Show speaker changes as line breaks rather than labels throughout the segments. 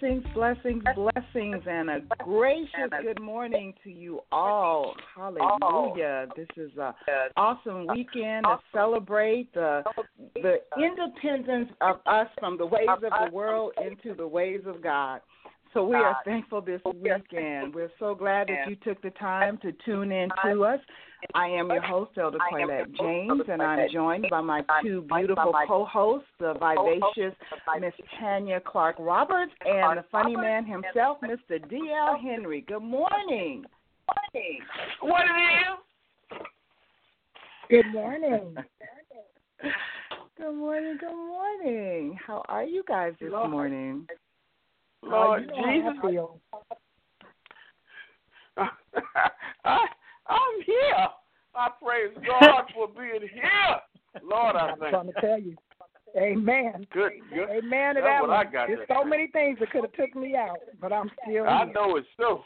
blessings, blessings, blessings, and a gracious good morning to you all. Hallelujah. This is an awesome weekend to celebrate the, the independence of us from the ways of the world into the ways of God. So we are thankful this weekend. We're so glad that you took the time to tune in to us. I am your host, Elder Quaylette James, and I'm joined by my two beautiful co-hosts, the vivacious Miss Tanya Clark Roberts and the funny man himself, Mr. D.L. Henry. Good morning.
What it is?
Good morning.
Good morning. Good morning. How are you guys this morning?
Lord
How you know
Jesus.
how I feel.
I, I'm here. I praise God for being here. Lord, I
I'm
thank
trying
you.
to tell you. Amen.
Good, good.
Amen to
That's
that
what
one.
I got
There's so
say.
many things that could have took me out, but I'm still
I
here.
know it's so.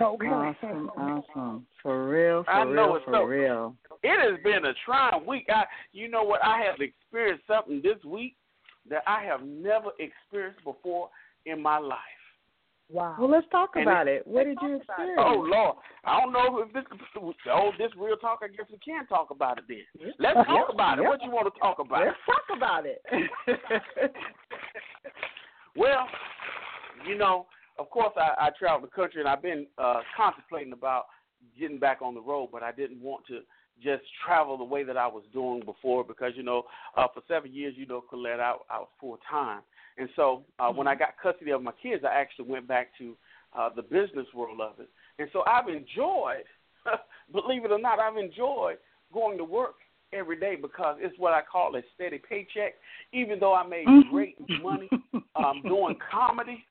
Okay.
Awesome, awesome. For real,
I
for
know
real,
it's
for
so.
real.
It has been a trying week. I, you know what? I have experienced something this week that I have never experienced before in my life.
Wow.
Well, let's talk
And
about it. What did you experience?
Oh Lord, I don't know if this oh this real talk. I guess we can talk about it then. Let's talk
Yep,
about it.
yep.
What you want to talk about?
Let's talk about it.
Well, you know, of course, I, I traveled the country and I've been uh, contemplating about getting back on the road, but I didn't want to just travel the way that I was doing before because, you know, uh, for seven years, you know, Colette, I, I was full time. And so uh, when I got custody of my kids, I actually went back to uh, the business world of it. And so I've enjoyed, believe it or not, I've enjoyed going to work every day because it's what I call a steady paycheck. Even though I made
Mhm.
great money um, doing comedy,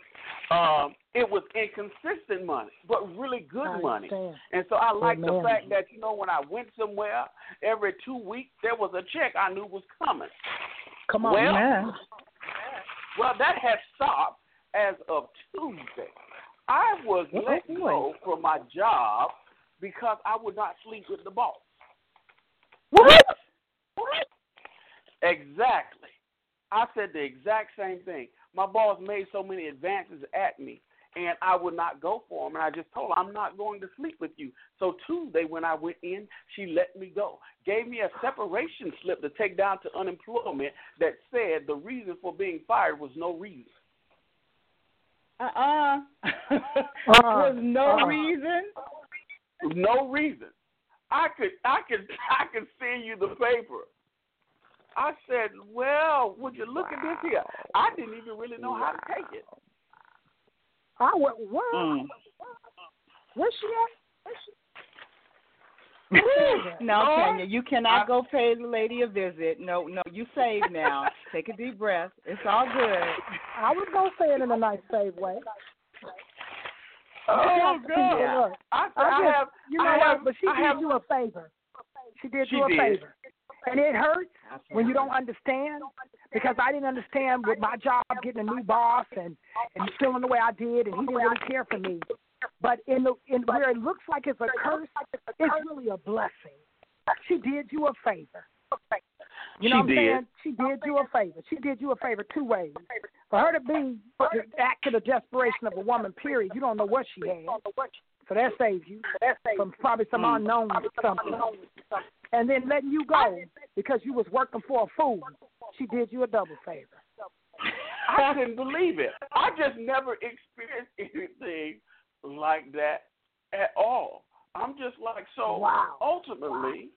um, it was inconsistent money, but really good
I
money.
understand.
And so I like the fact that you know when I went somewhere every two weeks there was a check I knew was coming.
Come on.
Well,
Man.
Well, that has stopped as of Tuesday. I was
Oh,
let go from my job because I would not sleep with the boss.
What? What?
Exactly. I said the exact same thing. My boss made so many advances at me, and I would not go for them. And I just told her, I'm not going to sleep with you. So Tuesday, when I went in, she let me go. Gave me a separation slip to take down to unemployment that said the reason for being fired was no reason.
Uh-uh.
Uh-uh.
Was no
Uh-uh.
reason?
No reason. I could I could I could send you the paper. I said, Well, would you look at this here? I didn't even really know how to take it.
I went, what?
Mm.
Where's she at? Where's she?
No,
Lord,
Tanya, you cannot go pay the lady a visit. No, no, you save now. Take a deep breath. It's all good.
I was going to say it in a nice, safe way.
Oh
Look,
God.
look,
I,
I
I
just-
have
You know
I
what? But she
I
did
have,
you a favor. She did
She
you a
did.
favor. And it hurts when you don't understand because I didn't understand with my job getting a new boss and and feeling the way I did and he didn't really care for me. But in the in where it looks like it's a curse, it's really a blessing. She did you a favor. You know
She
what I'm
did.
saying? She did you a favor. She did you a favor two ways. For her to be the act of the desperation of a woman, period, you don't know what she had. So that saves you from probably some
Mm.
unknown something. And then letting you go because you was working for a fool. She did you a double favor.
I couldn't believe it. I just never experienced anything like that at all. I'm just like, so
Wow.
ultimately,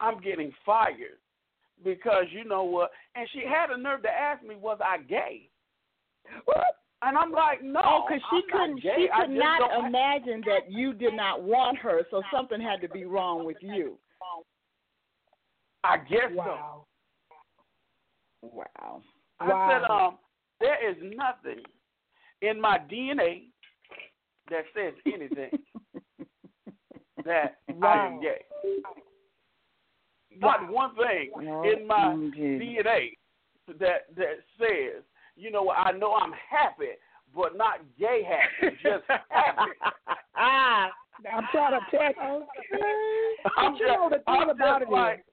I'm getting fired because you know what? And she had a nerve to ask me, was I gay? And I'm like, no.
Oh, because she
I'm
couldn't. She could not
don't-
imagine that you did not want her, so something had to be wrong with you.
I guess
so.
Wow.
Wow. I said, um, there is nothing in my DNA that says anything that I
Wow.
am gay. Not one thing in my DNA that that says, you know, I know I'm happy, but not gay happy, just happy.
I'm trying to tell you.
I'm
But you know the thing
I'm
about
just
it is,
like,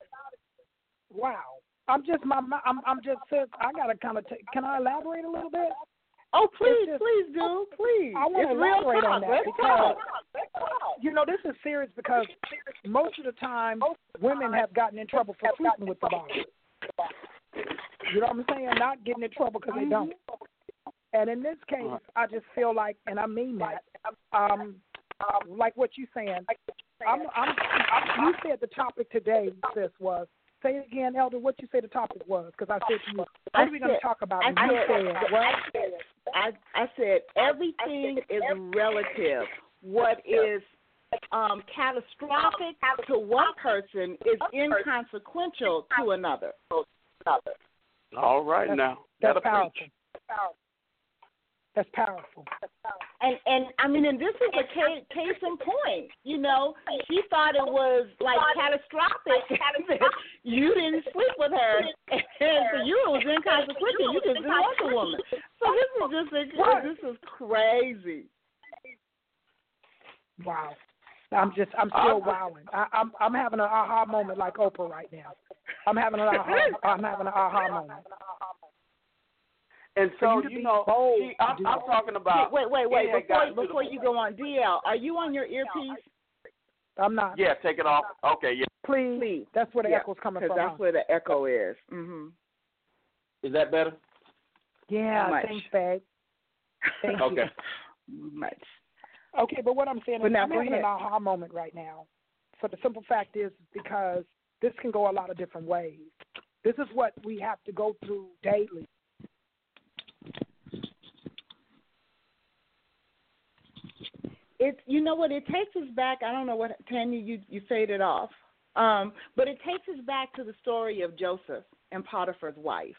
wow. I'm just my my- I'm I'm just sis, I gotta kind of take. Can I elaborate a little bit?
Oh, please,
just-
please do, please.
I wanna
it's real
elaborate on that
Let's
because-
talk.
You know this is serious because most of the time women have gotten in trouble for sleeping with the boss. You know what I'm saying? Not getting in trouble because they don't. And in this case, I just feel like, and I mean that, um, um, like what you're saying. I'm, I'm, I'm, you said the topic today, sis, was. Say it again, Elder. What you say the topic was? Because I said to you, what
I
are we going to talk about?
I
you
said-
said what?
I I said everything is relative. What is um, catastrophic to one person is inconsequential to another.
All right now.
That's
That'll
powerful.
preach.
That's powerful.
And and I mean, and this is a case, case in point. You know, she thought it was like catastrophic. you didn't sleep with her, and for you it was inconsequential. You just didn't want the woman. So this is just a, this is crazy.
Wow. I'm just, I'm still wowing. I, I'm, I'm having an aha moment like Oprah right now. I'm having an aha, I'm having an aha moment.
And
For
so
you
you know,
bold
see, I'm, I'm talking about.
wait, wait, wait.
it
Before
gotten to the
before you go on, DL, are you on your earpiece?
I'm not.
Yeah, take it off. Okay, yeah.
Please.
Please.
That's where the
Yeah,
echo's coming from.
that's where the echo is. Mhm.
Is that better?
Yeah, thanks, babe. Thank
Okay.
Much.
You. Okay, but what I'm saying is
now
I'm
go
having an aha moment right now. So the simple fact is because this can go a lot of different ways. This is what we have to go through daily.
It's you know what it takes us back. I don't know what Tanya you you faded off, um, but it takes us back to the story of Joseph and Potiphar's wife.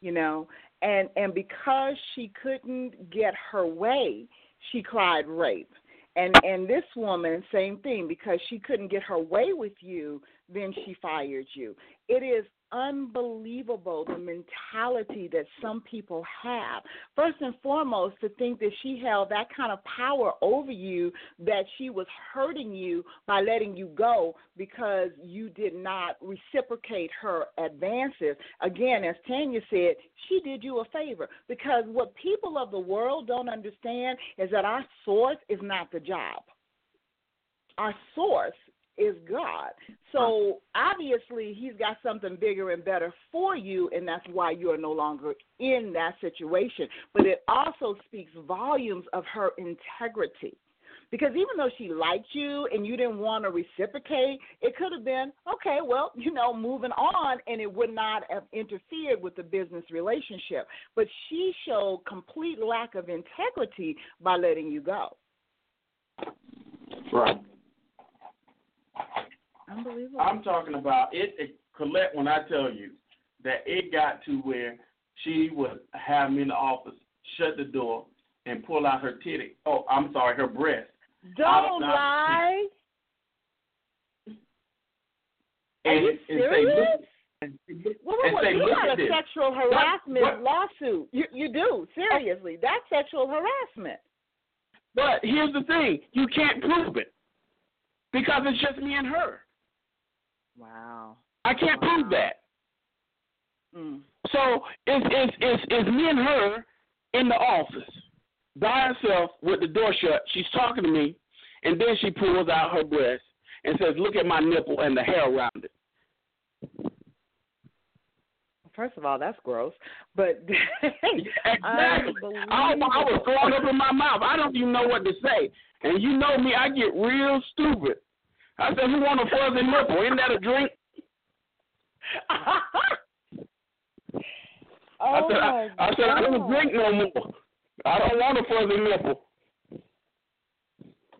You know, and and because she couldn't get her way, she cried rape. And and this woman, same thing, because she couldn't get her way with you, then she fired you. It is unbelievable the mentality that some people have. First and foremost, to think that she held that kind of power over you that she was hurting you by letting you go because you did not reciprocate her advances. Again, as Tanya said, she did you a favor because what people of the world don't understand is that our source is not the job. Our source is God. So obviously, He's got something bigger and better for you, and that's why you are no longer in that situation. But it also speaks volumes of her integrity. Because even though she liked you and you didn't want to reciprocate, it could have been, okay, well, you know, moving on, and it would not have interfered with the business relationship. But she showed complete lack of integrity by letting you go.
Right.
Unbelievable.
I'm talking about it, it. Colette, when I tell you that it got to where she would have me in the office, shut the door, and pull out her titty. Oh, I'm sorry, her breast.
Don't lie. Are
And,
you
and say,
serious?
look, and,
Wait,
and
wait, wait.
say,
You got a
this.
sexual harassment
what-
lawsuit. You you do seriously. That's sexual harassment.
But here's the thing: you can't prove it because it's just me and her.
Wow.
I can't prove that.
Mm.
So it's it's it's it's me and her in the office by herself with the door shut. She's talking to me, and then she pulls out her breast and says, "Look at my nipple and the hair around it."
First of all, that's gross. But
exactly. I, I was throwing up in my mouth. I don't even know what to say. And you know me, I get real stupid. I said, "Who want a fuzzy nipple? Isn't that a drink?"
oh
I said,
my
I, I said, I don't drink no more. I don't want a fuzzy nipple.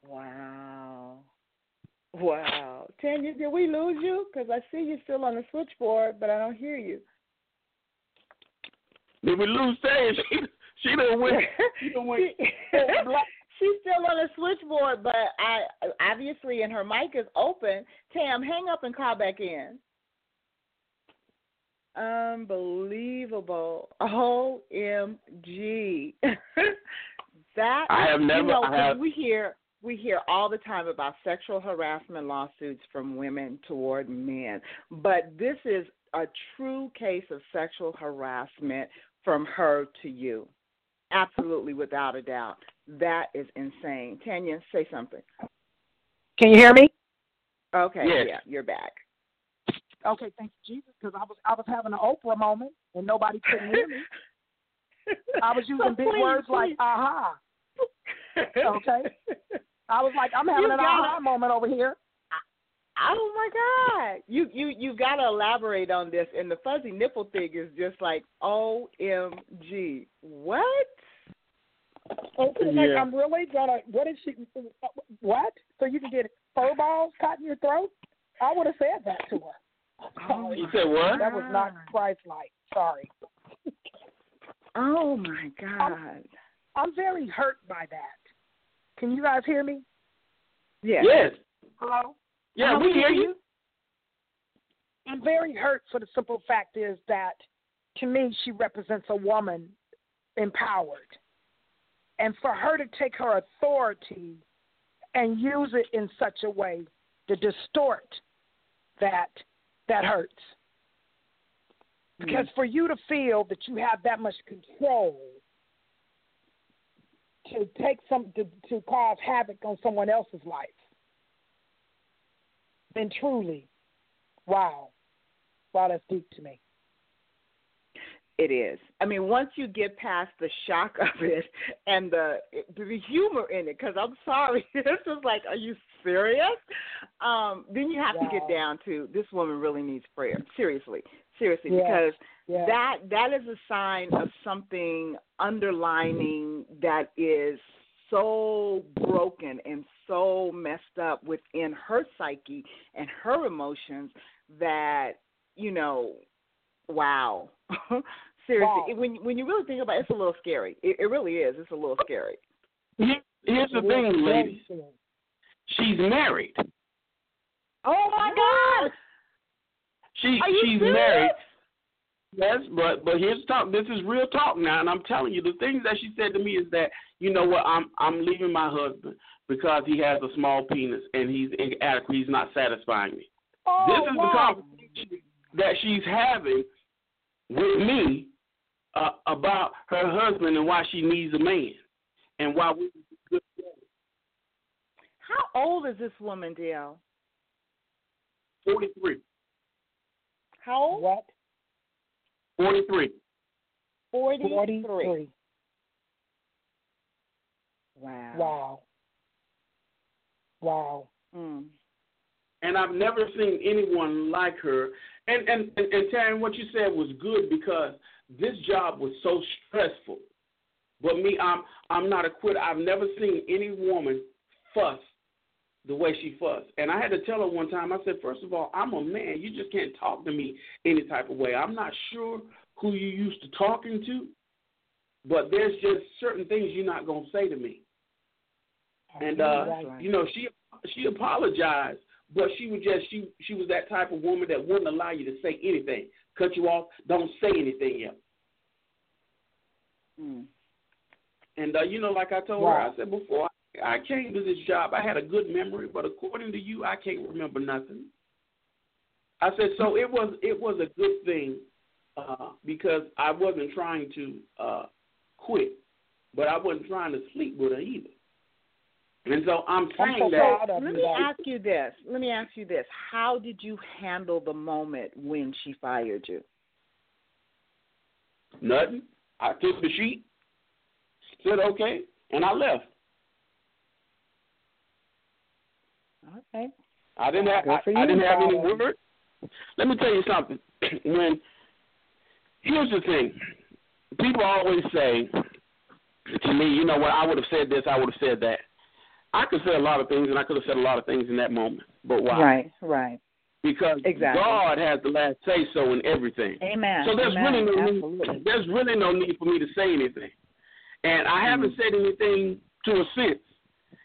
Wow. Wow. Tanya, did we lose you? Because I see you still on the switchboard, but I don't hear you.
Did we lose Tanya? She, she done went. She done went.
She's still on the switchboard, but I obviously, and her mic is open. Tam, hang up and call back in. Unbelievable. OMG. that
I have never
you know,
I have,
we hear we hear all the time about sexual harassment lawsuits from women toward men, but this is a true case of sexual harassment from her to you. Absolutely, without a doubt. That is insane. Tanya, say something.
Can you hear me?
Okay,
Yes.
yeah, you're back.
Okay, thank you, Jesus, because I was I was having an Oprah moment and nobody couldn't hear me. I was using
So
big
please,
words like aha. Okay. I was like, I'm having
You
an
got
aha moment over here.
Oh my God! You you you got to elaborate on this. And the fuzzy nipple thing is just like OMG. What?
Okay, like I'm really gonna. What is she? What? So you can get fur balls caught in your throat? I would have said that to her.
Oh,
You said what?
That was not Christ-like. Sorry.
Oh my God!
I'm very hurt by that. Can you guys hear me?
Yeah.
Yes.
Hello.
Yeah, we hear you.
I'm very hurt for the simple fact is that to me she represents a woman empowered. And for her to take her authority and use it in such a way to distort that that hurts. Because mm-hmm. for you to feel that you have that much control to take some to, to cause havoc on someone else's life, then truly, wow, wow, that's deep to me.
It is. I mean, once you get past the shock of it and the the humor in it, because I'm sorry, this is like, are you serious? Um, then you have to get down to this woman really needs prayer. Seriously, seriously,
Yes.
because
Yeah.
that that is a sign of something underlining that is so broken and so messed up within her psyche and her emotions that you know wow seriously
Wow.
when when you really think about it it's a little scary it, it really is it's a little oh.
scary Here's the thing,
very
ladies. She's married.
oh my god
She
are you
she's
serious?
married. Yes, but but here's the talk. This is real talk now, and I'm telling you, the things that she said to me is that you know what, I'm I'm leaving my husband because he has a small penis and he's inadequate. He's not satisfying me.
Oh,
this is
wow.
the conversation that she's having with me uh, about her husband and why she needs a man and why we good together.
how old is this woman DL
Forty three.
how old
What?
Forty three.
forty three
43.
wow
Wow. Wow.
mm.
and I've never seen anyone like her. And and and, and Taryn, what you said was good because this job was so stressful. But me, I'm I'm not a quitter. I've never seen any woman fuss the way she fussed. And I had to tell her one time. I said, first of all, I'm a man. You just can't talk to me any type of way. I'm not sure who you used to talking to, but there's just certain things you're not gonna say to me. And uh,
Right.
you know, she she apologized, but she was just she she was that type of woman that wouldn't allow you to say anything, cut you off, don't say anything else.
Mm.
And uh, you know, like I told her, I said before I came to this job, I had a good memory, but according to you, I can't remember nothing. I said so. It was it was a good thing uh, because I wasn't trying to uh, quit, but I wasn't trying to sleep with her either. And so I'm saying
so
that.
Let me
though.
ask you this. Let me ask you this. How did you handle the moment when she fired you?
Nothing. I took the sheet, said okay, and I left.
Okay.
I didn't have
Good
I,
for
I
you,
didn't have any
Father.
word. Let me tell you something. when here's the thing, people always say to me, you know what? I would have said this. I would have said that. I could say a lot of things, and I could have said a lot of things in that moment. But why?
Right, right.
Because
Exactly.
God has the last say so in everything.
Amen.
So there's
Amen.
really no
Absolutely.
need, there's really no need for me to say anything, and I haven't
Mm-hmm.
said anything to a sense.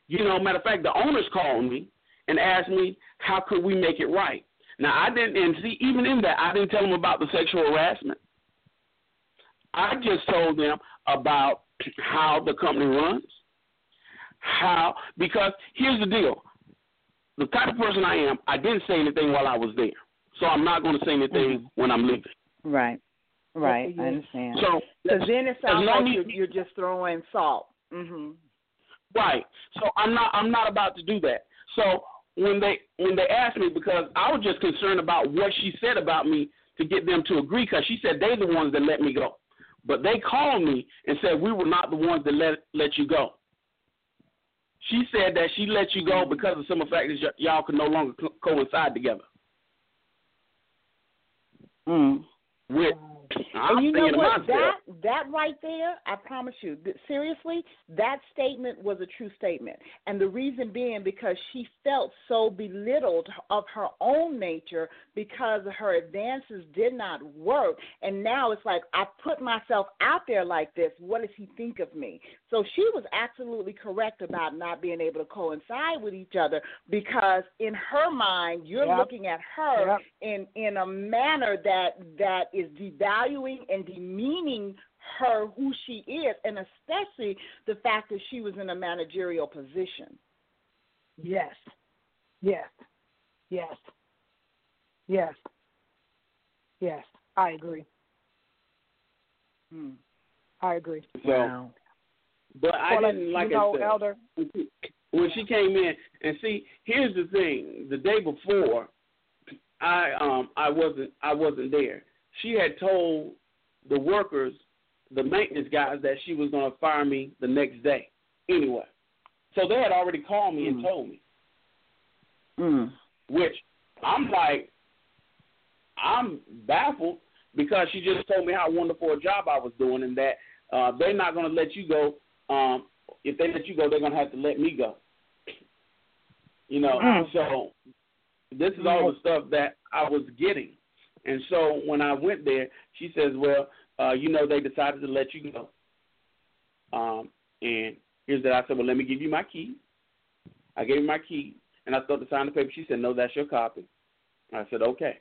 You know, matter of fact, the owners called me and asked me how could we make it right. Now I didn't, and see, even in that, I didn't tell them about the sexual harassment. I just told them about how the company runs, how because here's the deal: the type of person I am, I didn't say anything while I was there, so I'm not going to say anything
Mhm.
when I'm leaving.
Right. Right.
for
I understand.
So
Because then it sounds like you're, you're just throwing salt. Mhm.
Right. So I'm not I'm not about to do that. So when they when they asked me because I was just concerned about what she said about me to get them to agree because she said they're the ones that let me go, but they called me and said we were not the ones that let let you go. She said that she let you go because of some of the factors y- y'all could no longer co- coincide together.
Mm.
Which I'm
and you know what?
myself,
That that right there, I promise you, th- seriously, that statement was a true statement. And the reason being because she felt so belittled of her own nature because her advances did not work. And now it's like I put myself out there like this. What does he think of me? So she was absolutely correct about not being able to coincide with each other because in her mind, you're
Yep.
looking at her
Yep.
in in a manner that that is devaluing and demeaning her who she is and especially the fact that she was in a managerial position
Yes. Yes. Yes. Yes. Yes. I agree.
hmm.
I agree.
so. But I
well,
didn't like
you know,
I said.
Elder.
when she came in and see here's the thing the day before i um i wasn't i wasn't there she had told the workers the maintenance guys that she was going to fire me the next day anyway so they had already called me and
Mm.
told me
Mm.
which i'm like i'm baffled because she just told me how wonderful a job i was doing and that uh they're not going to let you go um if they let you go they're going to have to let me go you know,
Mm.
so this is all the stuff that I was getting. And so when I went there, she says, "Well, uh, you know, they decided to let you go." Um, and here's that. I said, "Well, let me give you my key." I gave her my key, and I started to sign the paper. She said, "No, that's your copy." I said, "Okay,"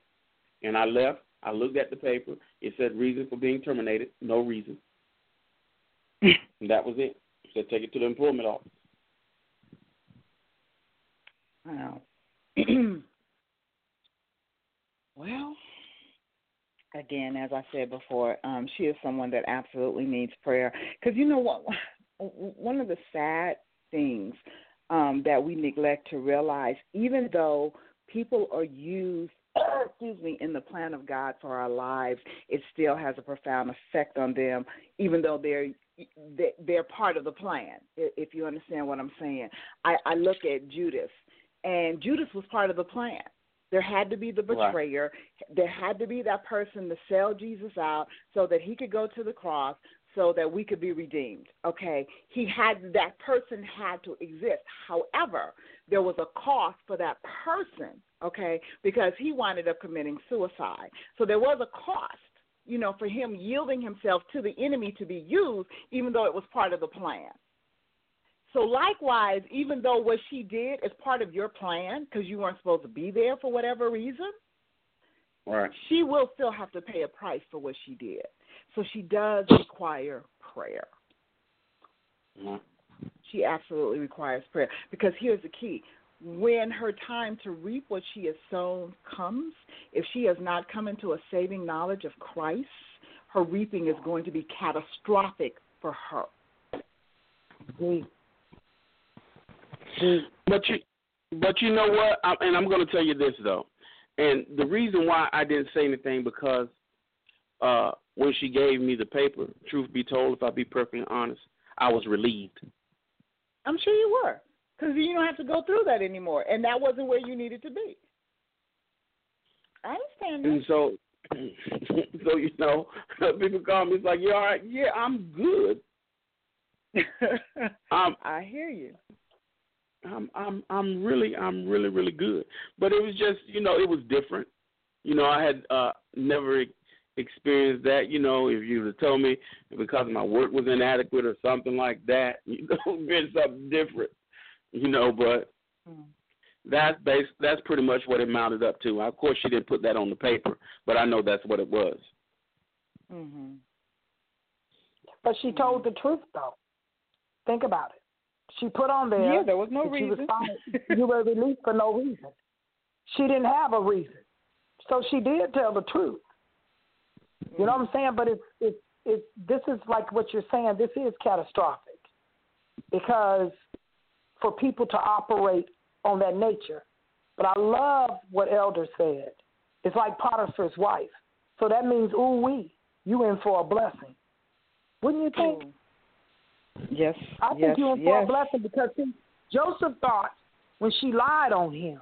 and I left. I looked at the paper. It said reason for being terminated. No reason. and that was it. She said, "Take it to the employment office."
Wow. well, again, as I said before, um, she is someone that absolutely needs prayer. Because you know what? One of the sad things um, that we neglect to realize, even though people are used, excuse me, in the plan of God for our lives, it still has a profound effect on them, even though they're they- they're part of the plan. If you understand what I'm saying, I, I look at Judas, and Judas was part of the plan. There had to be the
Right.
betrayer. There had to be that person to sell Jesus out so that he could go to the cross so that we could be redeemed. Okay? He had that person had to exist. However, there was a cost for that person, okay? Because he wound up committing suicide. So there was a cost, you know, for him yielding himself to the enemy to be used even though it was part of the plan. So likewise, even though what she did is part of your plan because you weren't supposed to be there for whatever reason,
Right.
she will still have to pay a price for what she did. So she does require prayer.
Mhm.
She absolutely requires prayer because here's the key. When her time to reap what she has sown comes, if she has not come into a saving knowledge of Christ, her reaping is going to be catastrophic for her.
Agree.
But you, but you know what? I, and I'm going to tell you this though, and the reason why I didn't say anything because uh, when she gave me the paper, truth be told, if I be perfectly honest, I was relieved.
I'm sure you were, because you don't have to go through that anymore, and that wasn't where you needed to be. I understand.
And so, so you know, people call me. It's like, you all right? Yeah, I'm good.
um, I hear you.
I'm I'm I'm really I'm really really good. But it was just you know it was different. You know I had uh never experienced that. You know if you would have told me because my work was inadequate or something like that, you know, been something different. You know, but mm. that's base that's pretty much what it mounted up to. Of course, she didn't put that on the paper, but I know that's what it was.
Mhm.
But she told the truth though. Think about it. She put on there.
Yeah, there was no reason.
Was you were released for no reason. She didn't have a reason, so she did tell the truth. You know what I'm saying? But it's it's it's this is like what you're saying. This is catastrophic because for people to operate on that nature. But I love what Elder said. It's like Potiphar's wife. So that means, ooh wee, you in for a blessing. Wouldn't you think? Mm.
Yes.
I think
yes,
you in
for
yes. a blessing because see, Joseph thought when she lied on him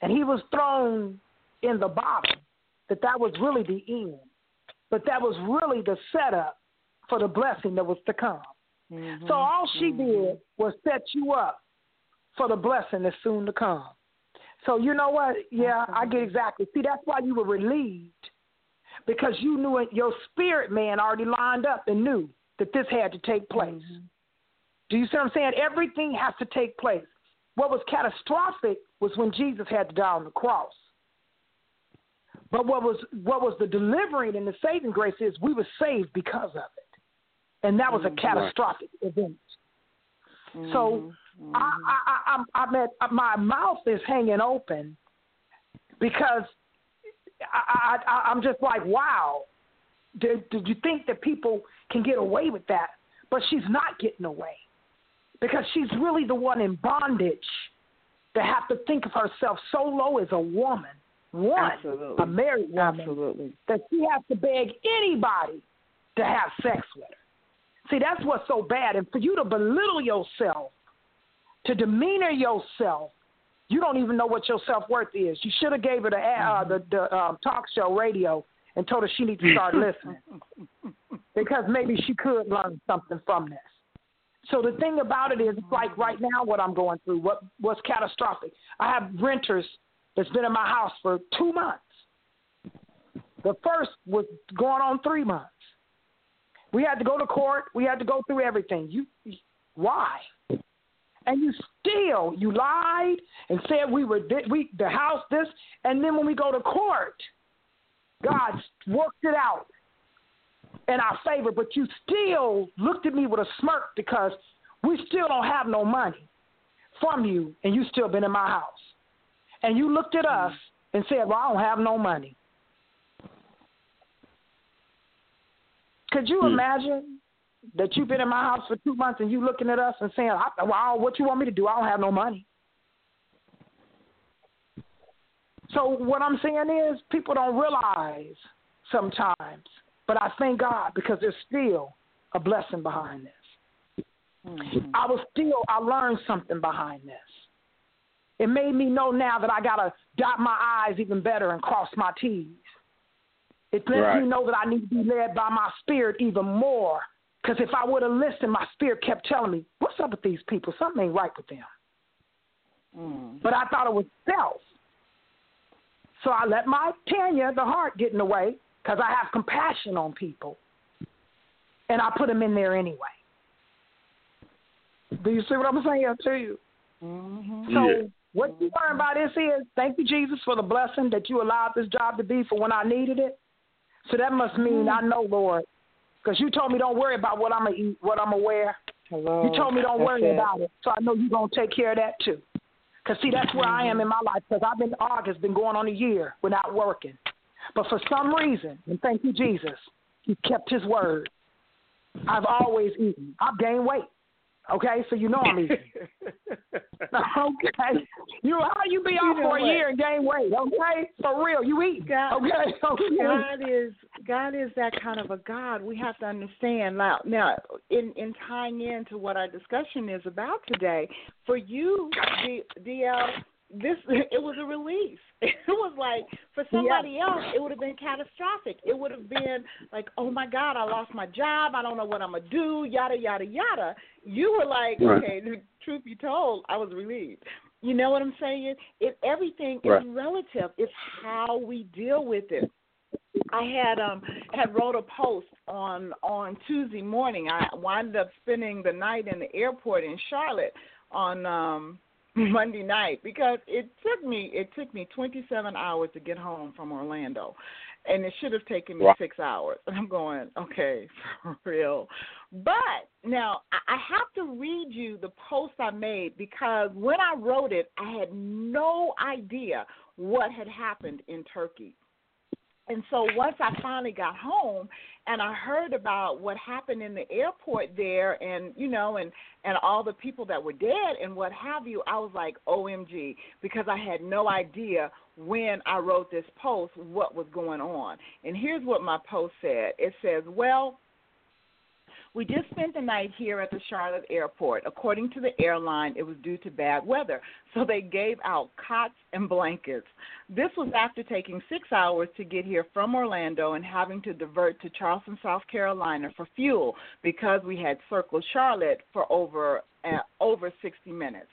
and he was thrown in the bottom that that was really the end. But that was really the setup for the blessing that was to come.
Mm-hmm.
So all she
mm-hmm.
did was set you up for the blessing that's soon to come. So you know what? Yeah, I get exactly. See, that's why you were relieved because you knew it. Your spirit man already lined up and knew that this had to take place. Mm-hmm. Do you see what I'm saying? Everything has to take place. What was catastrophic was when Jesus had to die on the cross. But what was what was the delivering and the saving grace is we were saved because of it, and that was a mm-hmm. catastrophic event.
Mm-hmm.
So I, I, I, I'm at my mouth is hanging open because I, I, I'm just like, wow. Did, did you think that people can get away with that? But she's not getting away because she's really the one in bondage to have to think of herself so low as a woman, one,
Absolutely.
a married woman,
Absolutely.
that she has to beg anybody to have sex with her. See, that's what's so bad. And for you to belittle yourself, to demeanor yourself, you don't even know what your self worth is. You should have gave her the uh, the, the um, talk show radio and told her she needs to start listening because maybe she could learn something from this. So the thing about it is, like right now, what I'm going through, what what's catastrophic. I have renters that's been in my house for two months. The first was going on three months. We had to go to court. We had to go through everything. You, why? And you still you lied and said we were we the house this, and then when we go to court, God worked it out in our favor, but you still looked at me with a smirk because we still don't have no money from you, and you still been in my house. And you looked at us and said, Well, I don't have no money. Could you hmm. imagine that you've been in my house for two months and you looking at us and saying, I, Well, what you want me to do? I don't have no money. So what I'm saying is people don't realize sometimes, but I thank God because there's still a blessing behind this.
Mm-hmm.
I was still I learned something behind this. It made me know now that I gotta dot my I's even better and cross my T's. It lets
right.
me know that I need to be led by my spirit even more. Because if I would have listened, my spirit kept telling me, "What's up with these people? Something ain't right with them."
Mm.
But I thought it was self. So I let my Tanya, the heart, get in the way because I have compassion on people. And I put them in there anyway. Do you see what I'm saying to you?
Mm-hmm.
So
yeah.
what you learn by this is thank you, Jesus, for the blessing that you allowed this job to be for when I needed it. So that must mean
mm-hmm.
I know, Lord, because you told me don't worry about what I'm gonna eat, what I'm gonna wear.
Hello.
You told me don't
That's
worry
it.
about it. So I know you're gonna take care of that too. Because, see, that's where I am in my life because I've been, August, been going on a year without working. But for some reason, and thank you, Jesus, he kept his word. I've always eaten. I've gained weight. Okay, so you know I'm eating. okay, you how you be off
You know
for a
what?
year and gain weight? Okay, for real, you eat.
God-
okay,
God is God is that kind of a God. We have to understand now. Now, in in tying into what our discussion is about today, for you, D, DL, this it was a release. It was like for somebody else, it would have been catastrophic. It would have been like, oh my God, I lost my job. I don't know what I'm gonna do. Yada yada yada. You were like,
Right.
okay. The truth be told, I was relieved. You know what I'm saying? It everything
Right.
is relative. It's how we deal with it. I had um had wrote a post on on Tuesday morning. I wound up spending the night in the airport in Charlotte on um Monday night because it took me it took me 27 hours to get home from Orlando. And it should have taken me
Wow.
six hours. And I'm going, okay, for real. But now I I have to read you the post I made because when I wrote it, I had no idea what had happened in Turkey. And so once I finally got home and I heard about what happened in the airport there and you know and and all the people that were dead and what have you, I was like OMG because I had no idea when I wrote this post what was going on. And here's what my post said. It says, "Well, we just spent the night here at the Charlotte airport. According to the airline, it was due to bad weather, so they gave out cots and blankets. This was after taking six hours to get here from Orlando and having to divert to Charleston, South Carolina for fuel because we had circled Charlotte for over uh, over 60 minutes.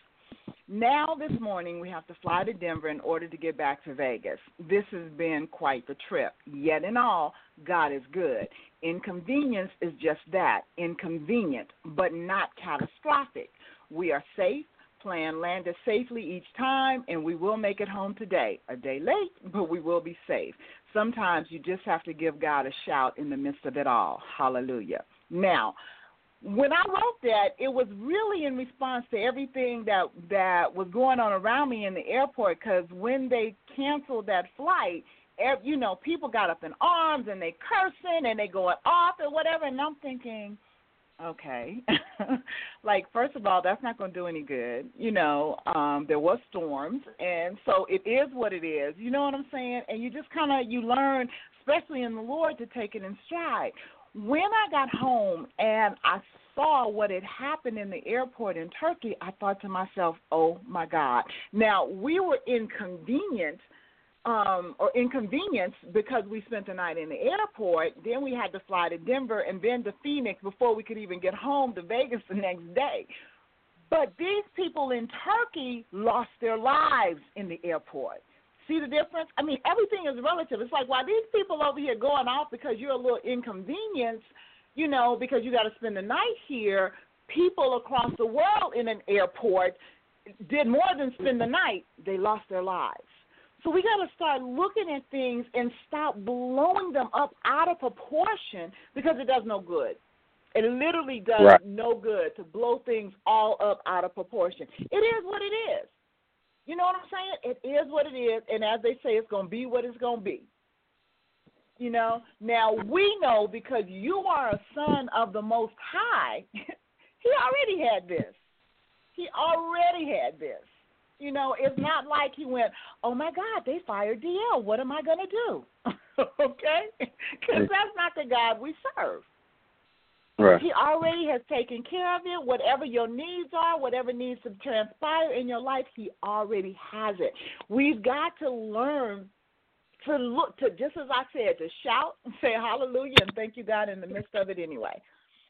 Now, this morning, we have to fly to Denver in order to get back to Vegas. This has been quite the trip. Yet, in all, God is good. Inconvenience is just that inconvenient, but not catastrophic. We are safe, plan landed safely each time, and we will make it home today. A day late, but we will be safe. Sometimes you just have to give God a shout in the midst of it all. Hallelujah. Now, when I wrote that, it was really in response to everything that that was going on around me in the airport. Because when they canceled that flight, you know, people got up in arms and they cursing and they going off and whatever. And I'm thinking, okay, like first of all, that's not going to do any good. You know, um, there was storms, and so it is what it is. You know what I'm saying? And you just kind of you learn, especially in the Lord, to take it in stride when I got home and I saw what had happened in the airport in Turkey, I thought to myself, "Oh my God!" Now we were inconvenienced, um, or inconvenienced because we spent the night in the airport. Then we had to fly to Denver and then to Phoenix before we could even get home to Vegas the next day. But these people in Turkey lost their lives in the airport. See the difference? I mean, everything is relative. It's like while these people over here going off because you're a little inconvenienced, you know, because you got to spend the night here. People across the world in an airport did more than spend the night. They lost their lives. So we got to start looking at things and stop blowing them up out of proportion because it does no good. It literally does
Right.
no good to blow things all up out of proportion. It is what it is. You know what I'm saying? It is what it is, and as they say, it's going to be what it's going to be. You know. Now we know because you are a son of the Most High. he already had this. He already had this. You know, it's not like he went, "Oh my God, they fired DL. What am I going to do?" okay, because that's not the God we serve.
Right.
He already has taken care of it. Whatever your needs are, whatever needs to transpire in your life, he already has it. We've got to learn to look to just as I said, to shout and say hallelujah and thank you God in the midst of it anyway.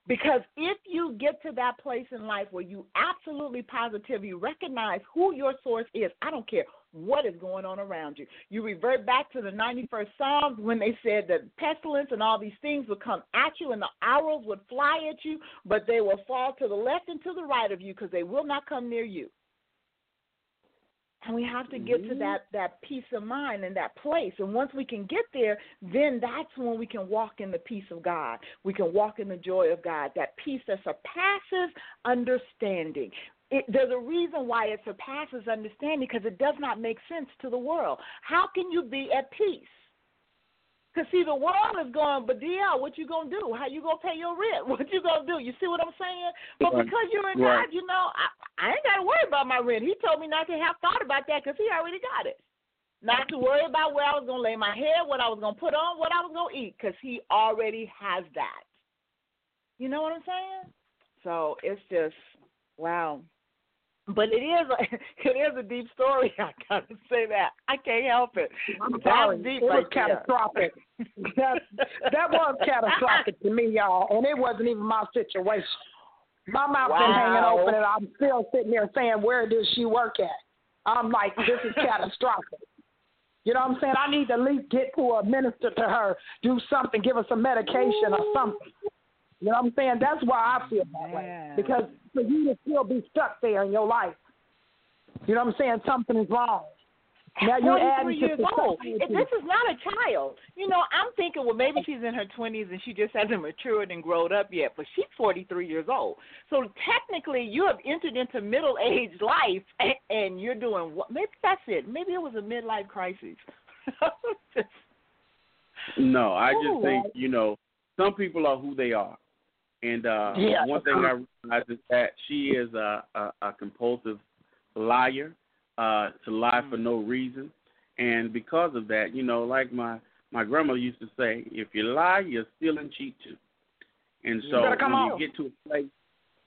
Because if you get to that place in life where you absolutely positively recognize who your source is, I don't care what is going on around you. You revert back to the 91st Psalms when they said that pestilence and all these things would come at you and the arrows would fly at you, but they will fall to the left and to the right of you because they will not come near you. And we have to get to that mm-hmm. that peace of mind and that place. And once we can get there, then that's when we can walk in the peace of God. We can walk in the joy of God. That peace that surpasses understanding. It, there's a reason why it surpasses understanding because it does not make sense to the world. How can you be at peace? Cause see, the world is going, but DL, what you gonna do? How you gonna pay your rent? What you gonna do? You see what I'm saying? But because you're in
Right.
God, you know, I, I ain't gotta worry about my rent. He told me not to have thought about that because he already got it. Not to worry about where I was gonna lay my head, what I was gonna put on, what I was gonna eat, because he already has that. You know what I'm saying? So it's just wow. But it is a, it is a deep story. I gotta say that. I can't help it.
I'm
That's
sorry.
deep
it was
right
catastrophic. that that was catastrophic to me, y'all, and it wasn't even my situation. My mouth been hanging open, and I'm still sitting there saying, "Where does she work at?" I'm like, "This is catastrophic." You know what I'm saying? I need to at least get to a minister to her, do something, give her some medication or something. You know what I'm saying? That's why I feel that way. Because for you to still be stuck there in your life, you know what I'm saying? Something is wrong. Now you're adding to
years old. If this is not a child. You know, I'm thinking, well, maybe she's in her 20s and she just hasn't matured and grown up yet, but she's 43 years old. So technically, you have entered into middle aged life and, and you're doing what? Maybe that's it. Maybe it was a midlife crisis. Just-
No, I just
Ooh.
think you know some people are who they are, and uh
Yeah.
one thing I realize is that she is a a, a compulsive liar, uh, to lie for no reason, and because of that, you know, like my my grandmother used to say, if you lie, you're stealing cheat too. And so
come
when
on.
you get to a place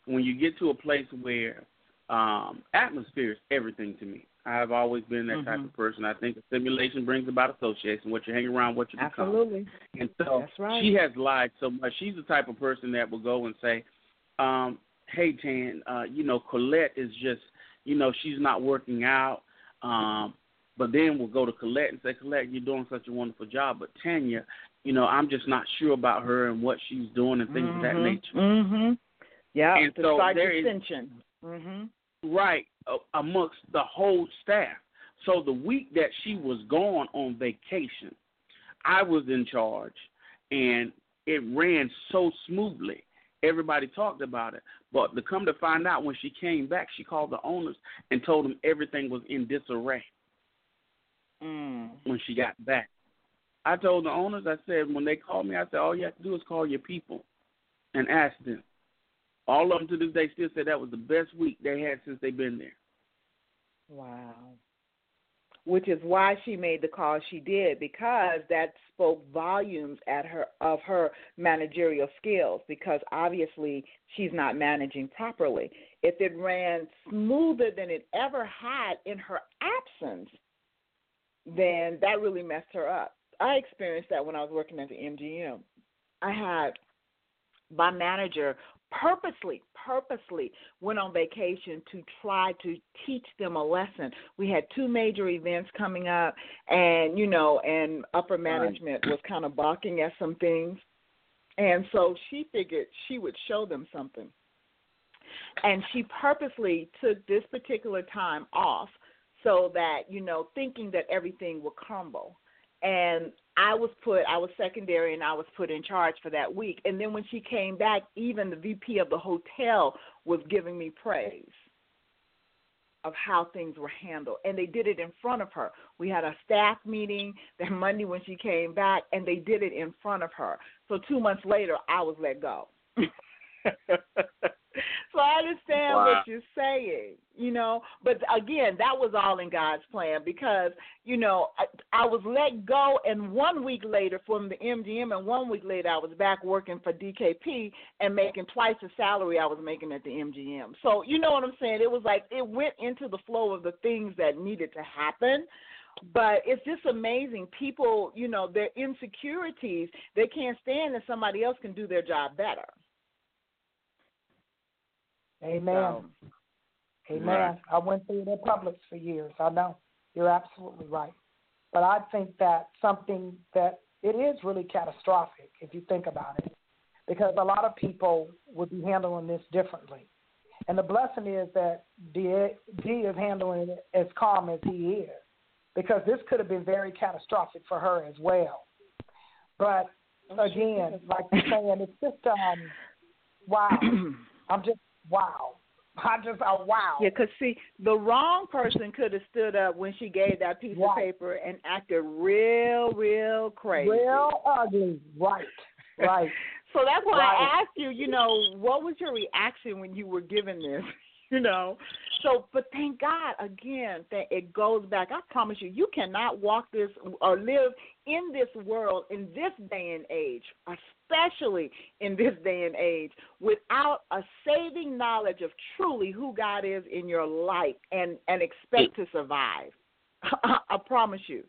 when you get to a place where um atmosphere is everything to me. I've always been that type
Mhm.
of person. I think assimilation brings about association. What you hang around, what you become.
Absolutely.
And so
That's right.
she has lied so much. She's the type of person that will go and say, um, "Hey, Tan, uh, you know, Colette is just, you know, she's not working out." Um, but then we'll go to Colette and say, "Colette, you're doing such a wonderful job, but Tanya, you know, I'm just not sure about her and what she's doing and things of that nature."
Mm-hmm. Yeah,
And so there is-.
Mm-hmm.
right amongst the whole staff. So the week that she was gone on vacation, I was in charge, and it ran so smoothly. Everybody talked about it, but to come to find out, when she came back, she called the owners and told them everything was in disarray
Mm.
when she got back. I told the owners, I said, when they called me, I said, all you have to do is call your people and ask them. All of them to this day still say that was the best week they had since they've been there.
Wow. Which is why she made the call she did because that spoke volumes at her of her managerial skills because obviously she's not managing properly. If it ran smoother than it ever had in her absence, then that really messed her up. I experienced that when I was working at the MGM. I had my manager purposely, purposely went on vacation to try to teach them a lesson. We had two major events coming up, and you know, and upper management was kind of balking at some things, and so she figured she would show them something. And she purposely took this particular time off so that you know, thinking that everything would crumble. And I was put, I was secondary, and I was put in charge for that week. And then when she came back, even the VP of the hotel was giving me praise of how things were handled. And they did it in front of her. We had a staff meeting that Monday when she came back, and they did it in front of her. So two months later, I was let go. so I understand
Wow.
what you're saying, you know. But again, that was all in God's plan because, you know, I, I was let go, and one week later from the MGM, and one week later I was back working for DKP and making twice the salary I was making at the MGM. So you know what I'm saying? It was like it went into the flow of the things that needed to happen. But it's just amazing. People, you know, their insecurities, they can't stand that somebody else can do their job better.
Amen.
So,
Amen.
Right.
I went through the Publix for years. I know. You're absolutely right. But I think that something that it is really catastrophic if you think about it, because a lot of people would be handling this differently. And the blessing is that D, D is handling it as calm as he is, because this could have been very catastrophic for her as well. But again, like you're saying, it's just um, wow. I'm just wow. I just uh, wow.
Yeah, because see, the wrong person could have stood up when she gave that piece
Right.
of paper and acted real, real crazy.
Real ugly. Right. Right.
so that's why
right.
I asked you, you know, what was your reaction when you were given this? you know. So, but thank God again that it goes back. I promise you, you cannot walk this or live in this world in this day and age, especially in this day and age, without a saving knowledge of truly who God is in your life and and expect to survive. I promise you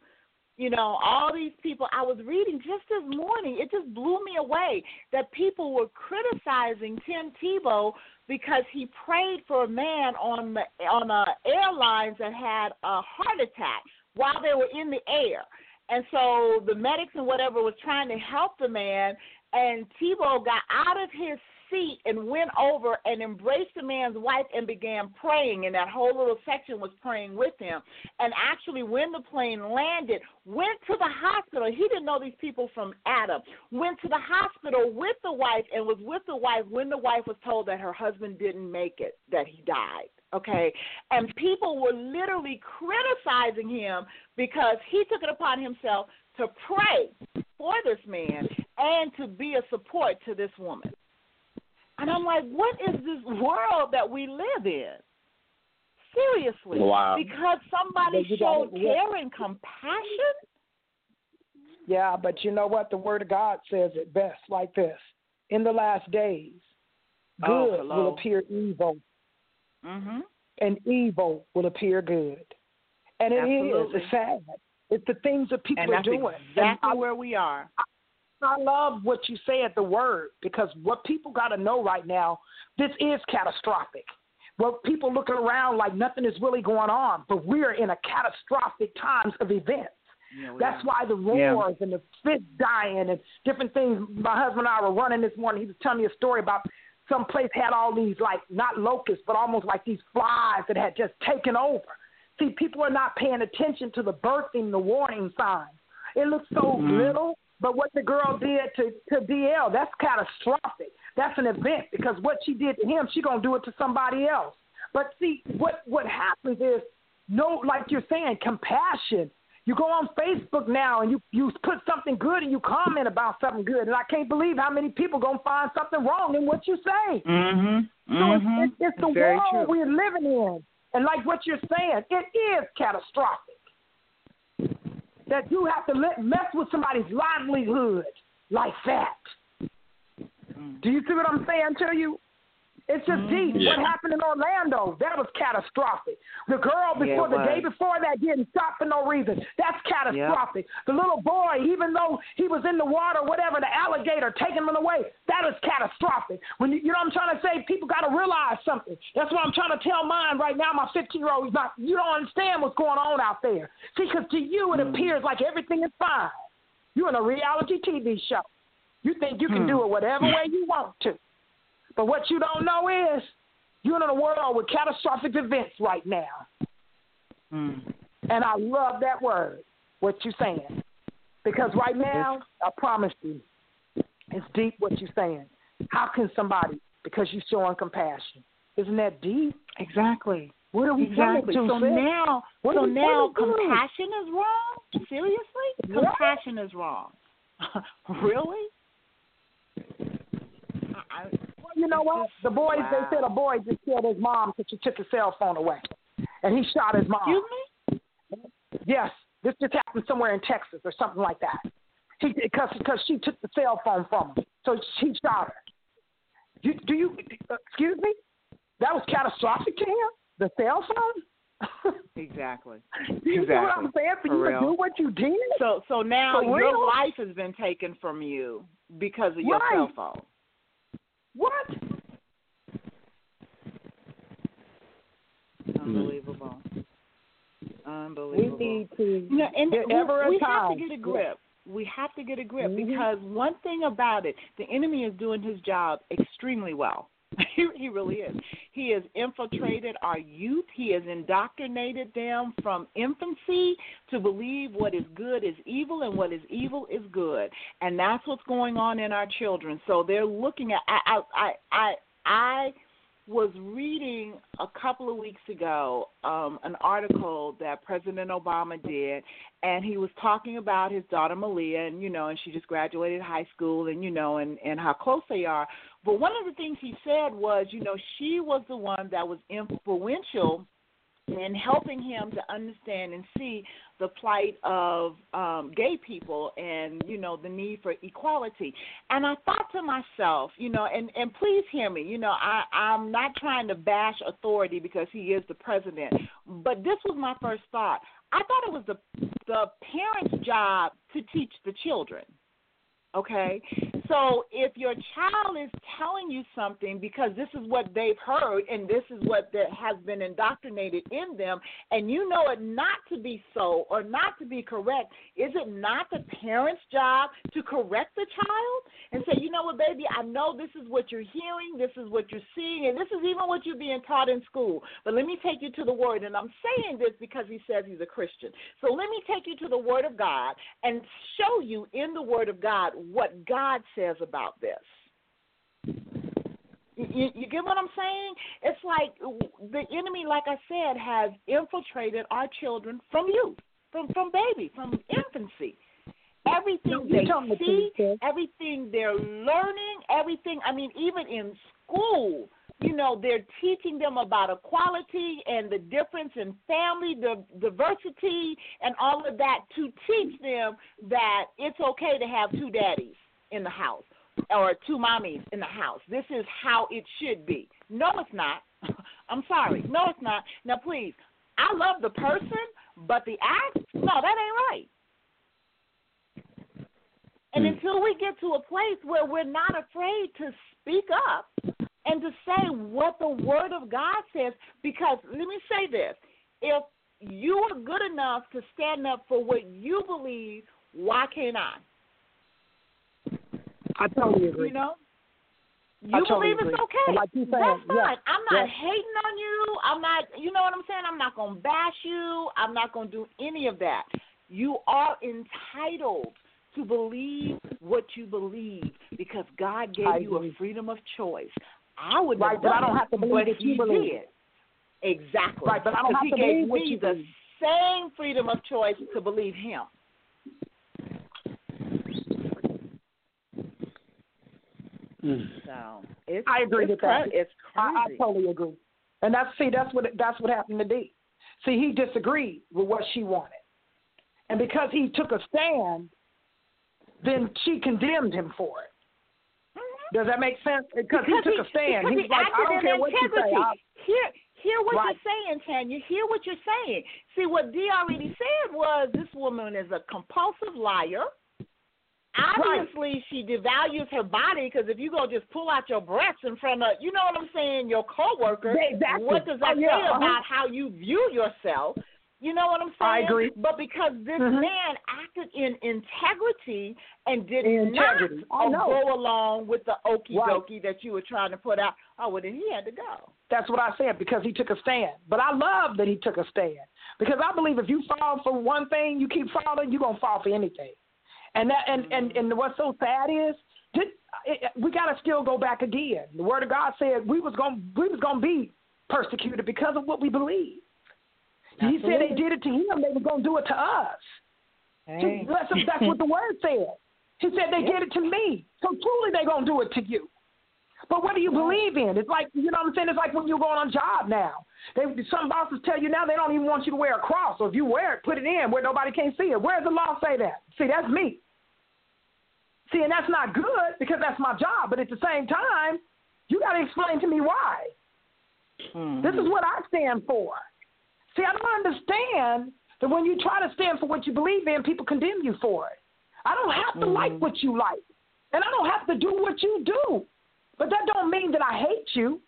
you know, all these people I was reading just this morning, it just blew me away that people were criticizing Tim Tebow because he prayed for a man on the on a airlines that had a heart attack while they were in the air. And so the medics and whatever was trying to help the man and Tebow got out of his seat and went over and embraced the man's wife and began praying. And that whole little section was praying with him. And actually, when the plane landed, went to the hospital. He didn't know these people from Adam. Went to the hospital with the wife and was with the wife when the wife was told that her husband didn't make it, that he died okay? And people were literally criticizing him because he took it upon himself to pray for this man and to be a support to this woman. And I'm like, what is this world that we live in? Seriously.
Wow.
Because somebody showed care and compassion?
Yeah, but you know what? The Word of God says it best like this. In the last days,
oh,
good
hello.
will appear evil,
mm-hmm.
and evil will appear good. And it
Absolutely.
is. It's sad. It's the things that people
and
are doing.
exactly
and I,
where we are.
I love what you said, the word, because what people got to know right now, this is catastrophic. Well, people looking around like nothing is really going on, but we're in a catastrophic times of events.
Yeah,
That's
are.
why the roars and the fish dying and different things. My husband and I were running this morning. He was telling me a story about some place had all these like not locusts, but almost like these flies that had just taken over. See, people are not paying attention to the birthing, the warning signs. It looks so
Mm-hmm.
little, but what the girl did to to DL, that's catastrophic. That's an event because what she did to him, she gonna do it to somebody else. But see, what what happens is no, like you're saying, compassion. You go on Facebook now and you you put something good and you comment about something good, and I can't believe how many people gonna find something wrong in what you say.
Mm-hmm.
So
Mhm.
it's, it's, it's the
Very
world
true.
we're living in, and like what you're saying, it is catastrophic that you have to let, mess with somebody's livelihood like that.
Mm.
Do you see what I'm saying to you? It's just deep.
Yeah.
What happened in Orlando? That was catastrophic. The girl before
it
the day before that didn't stop for no reason. That's catastrophic. The little boy, even though he was in the water, whatever, the alligator taking him away. That is catastrophic. When you, you know what I'm trying to say, people got to realize something. That's what I'm trying to tell mine right now. My 15 year old, he's not. You don't understand what's going on out there. See, because to you it
Mm.
appears like everything is fine. You're in a reality TV show. You think you can
Hmm.
do it whatever way you want to. But what you don't know is you're in a world with catastrophic events right now.
Mm.
And I love that word, what you're saying. Because right now, I promise you, it's deep what you're saying. How can somebody, because you're showing compassion, isn't that deep?
Exactly.
What are we
Exactly. So now,
What
so now
do
compassion is wrong. Seriously, compassion is wrong. really? I, I,
you know what? The boys,
Wow.
they said a boy just killed his mom because she took his cell phone away. And he shot his mom.
excuse me.
Yes, this just happened somewhere in Texas or something like that. He because because she took the cell phone from him, so he shot her. You, do you excuse me? That was catastrophic to him. The cell phone.
Exactly.
Do you see what I'm
Exactly.
saying? For,
For
you
real.
to do what you did.
So so now your life has been taken from you because of your
Right.
cell phone.
What?
Unbelievable. Unbelievable.
We
Unbelievable.
need to
No, and
get
we,
ever a
we have to get a grip. We have to get a grip
Mhm.
because one thing about it, the enemy is doing his job extremely well. he, he really is. He has infiltrated our youth. He has indoctrinated them from infancy to believe what is good is evil and what is evil is good, and that's what's going on in our children. So they're looking at. I I I I. Was reading a couple of weeks ago um, an article that President Obama did, and he was talking about his daughter Malia, and you know, and she just graduated high school, and you know, and and how close they are. But one of the things he said was, you know, she was the one that was influential in helping him to understand and see the plight of um, gay people and you know the need for equality. And I thought to myself, you know, and and please hear me, you know, I I'm not trying to bash authority because he is the president, but this was my first thought. I thought it was the the parents' job to teach the children. Okay? So if your child is telling you something because this is what they've heard and this is what that has been indoctrinated in them, and you know it not to be so or not to be correct, is it not the parent's job to correct the child and say, you know what, baby, I know this is what you're hearing, this is what you're seeing, and this is even what you're being taught in school. But let me take you to the Word, and I'm saying this because he says he's a Christian. So let me take you to the Word of God and show you in the Word of God what God says about this. You, you get what I'm saying? It's like the enemy, like I said, has infiltrated our children from youth, from from baby, from infancy. Everything they see, everything they're learning, everything. I mean, even in school, you know, they're teaching them about equality and the difference in family, the diversity, and all of that to teach them that it's okay to have two daddies in the house or two mommies in the house. This is how it should be. No, it's not. I'm sorry. No, it's not. Now, please, I love the person, but the act, no, that ain't right. And mm. until we get to a place where we're not afraid to speak up and to say what the Word of God says, because let me say this if you are good enough to stand up for what you believe, why can't I?
I totally agree.
You know? You totally
believe
agree. it's okay.
Like you
That's fine.
Yeah.
I'm not
yeah.
hating on you. I'm not, you know what I'm saying? I'm not going to bash you. I'm not going to do any of that. You are entitled to believe what you believe because God gave you a freedom of choice. I would
right, but I don't have to believe
what
you believe.
Did. Exactly.
Right, but I don't have
he
to
gave
believe what
me
you
the
believe.
same freedom of choice to believe Him.
Mm.
So it's,
I agree
it's
with
cra-
that.
It's crazy.
I, I totally agree. And that's see, that's what that's what happened to D. See, he disagreed with what she wanted, and because he took a stand, then she condemned him for it.
Mm-hmm.
Does that make sense? Because, he took a stand.
He's
He's like, I don't care what you say. I'll,
Hear, hear what
Right.
you're saying, Tanya. Hear what you're saying. See, what Dee already said was this woman is a compulsive liar. Obviously, she devalues her body because if you go just pull out your breasts in front of, you know what I'm saying, your coworker,
Exactly.
what does that
Oh, yeah,
say
uh-huh.
about how you view yourself? You know what I'm saying?
I agree.
But because this
Mhm.
man acted in integrity and did
Integrity.
Not go along with the okey
Right.
dokey that you were trying to put out, oh, well, then he had to go.
That's what I said because he took a stand. But I love that he took a stand because I believe if you fall for one thing, you keep falling, you're gonna fall for anything. And that and and mm-hmm. and what's so sad is did, it, we got to still go back again. The Word of God said we was gonna we was gonna be persecuted because of what we believe. He said they did it to him, they were gonna do it to us.
Hey.
That's, that's what the Word said. He said they did it to me, so truly they're gonna do it to you. But what do you believe in? It's like you know what I'm saying. It's like when you're going on a job now. They some bosses tell you now they don't even want you to wear a cross. So if you wear it, put it in where nobody can see it. Where does the law say that? See, that's me. See, and that's not good because that's my job. But at the same time, you got to explain to me why. Hmm. This is what I stand for. See, I don't understand that when you try to stand for what you believe in, people condemn you for it. I don't have to like hmm. what you like, and I don't have to do what you do. But that don't mean that I hate you.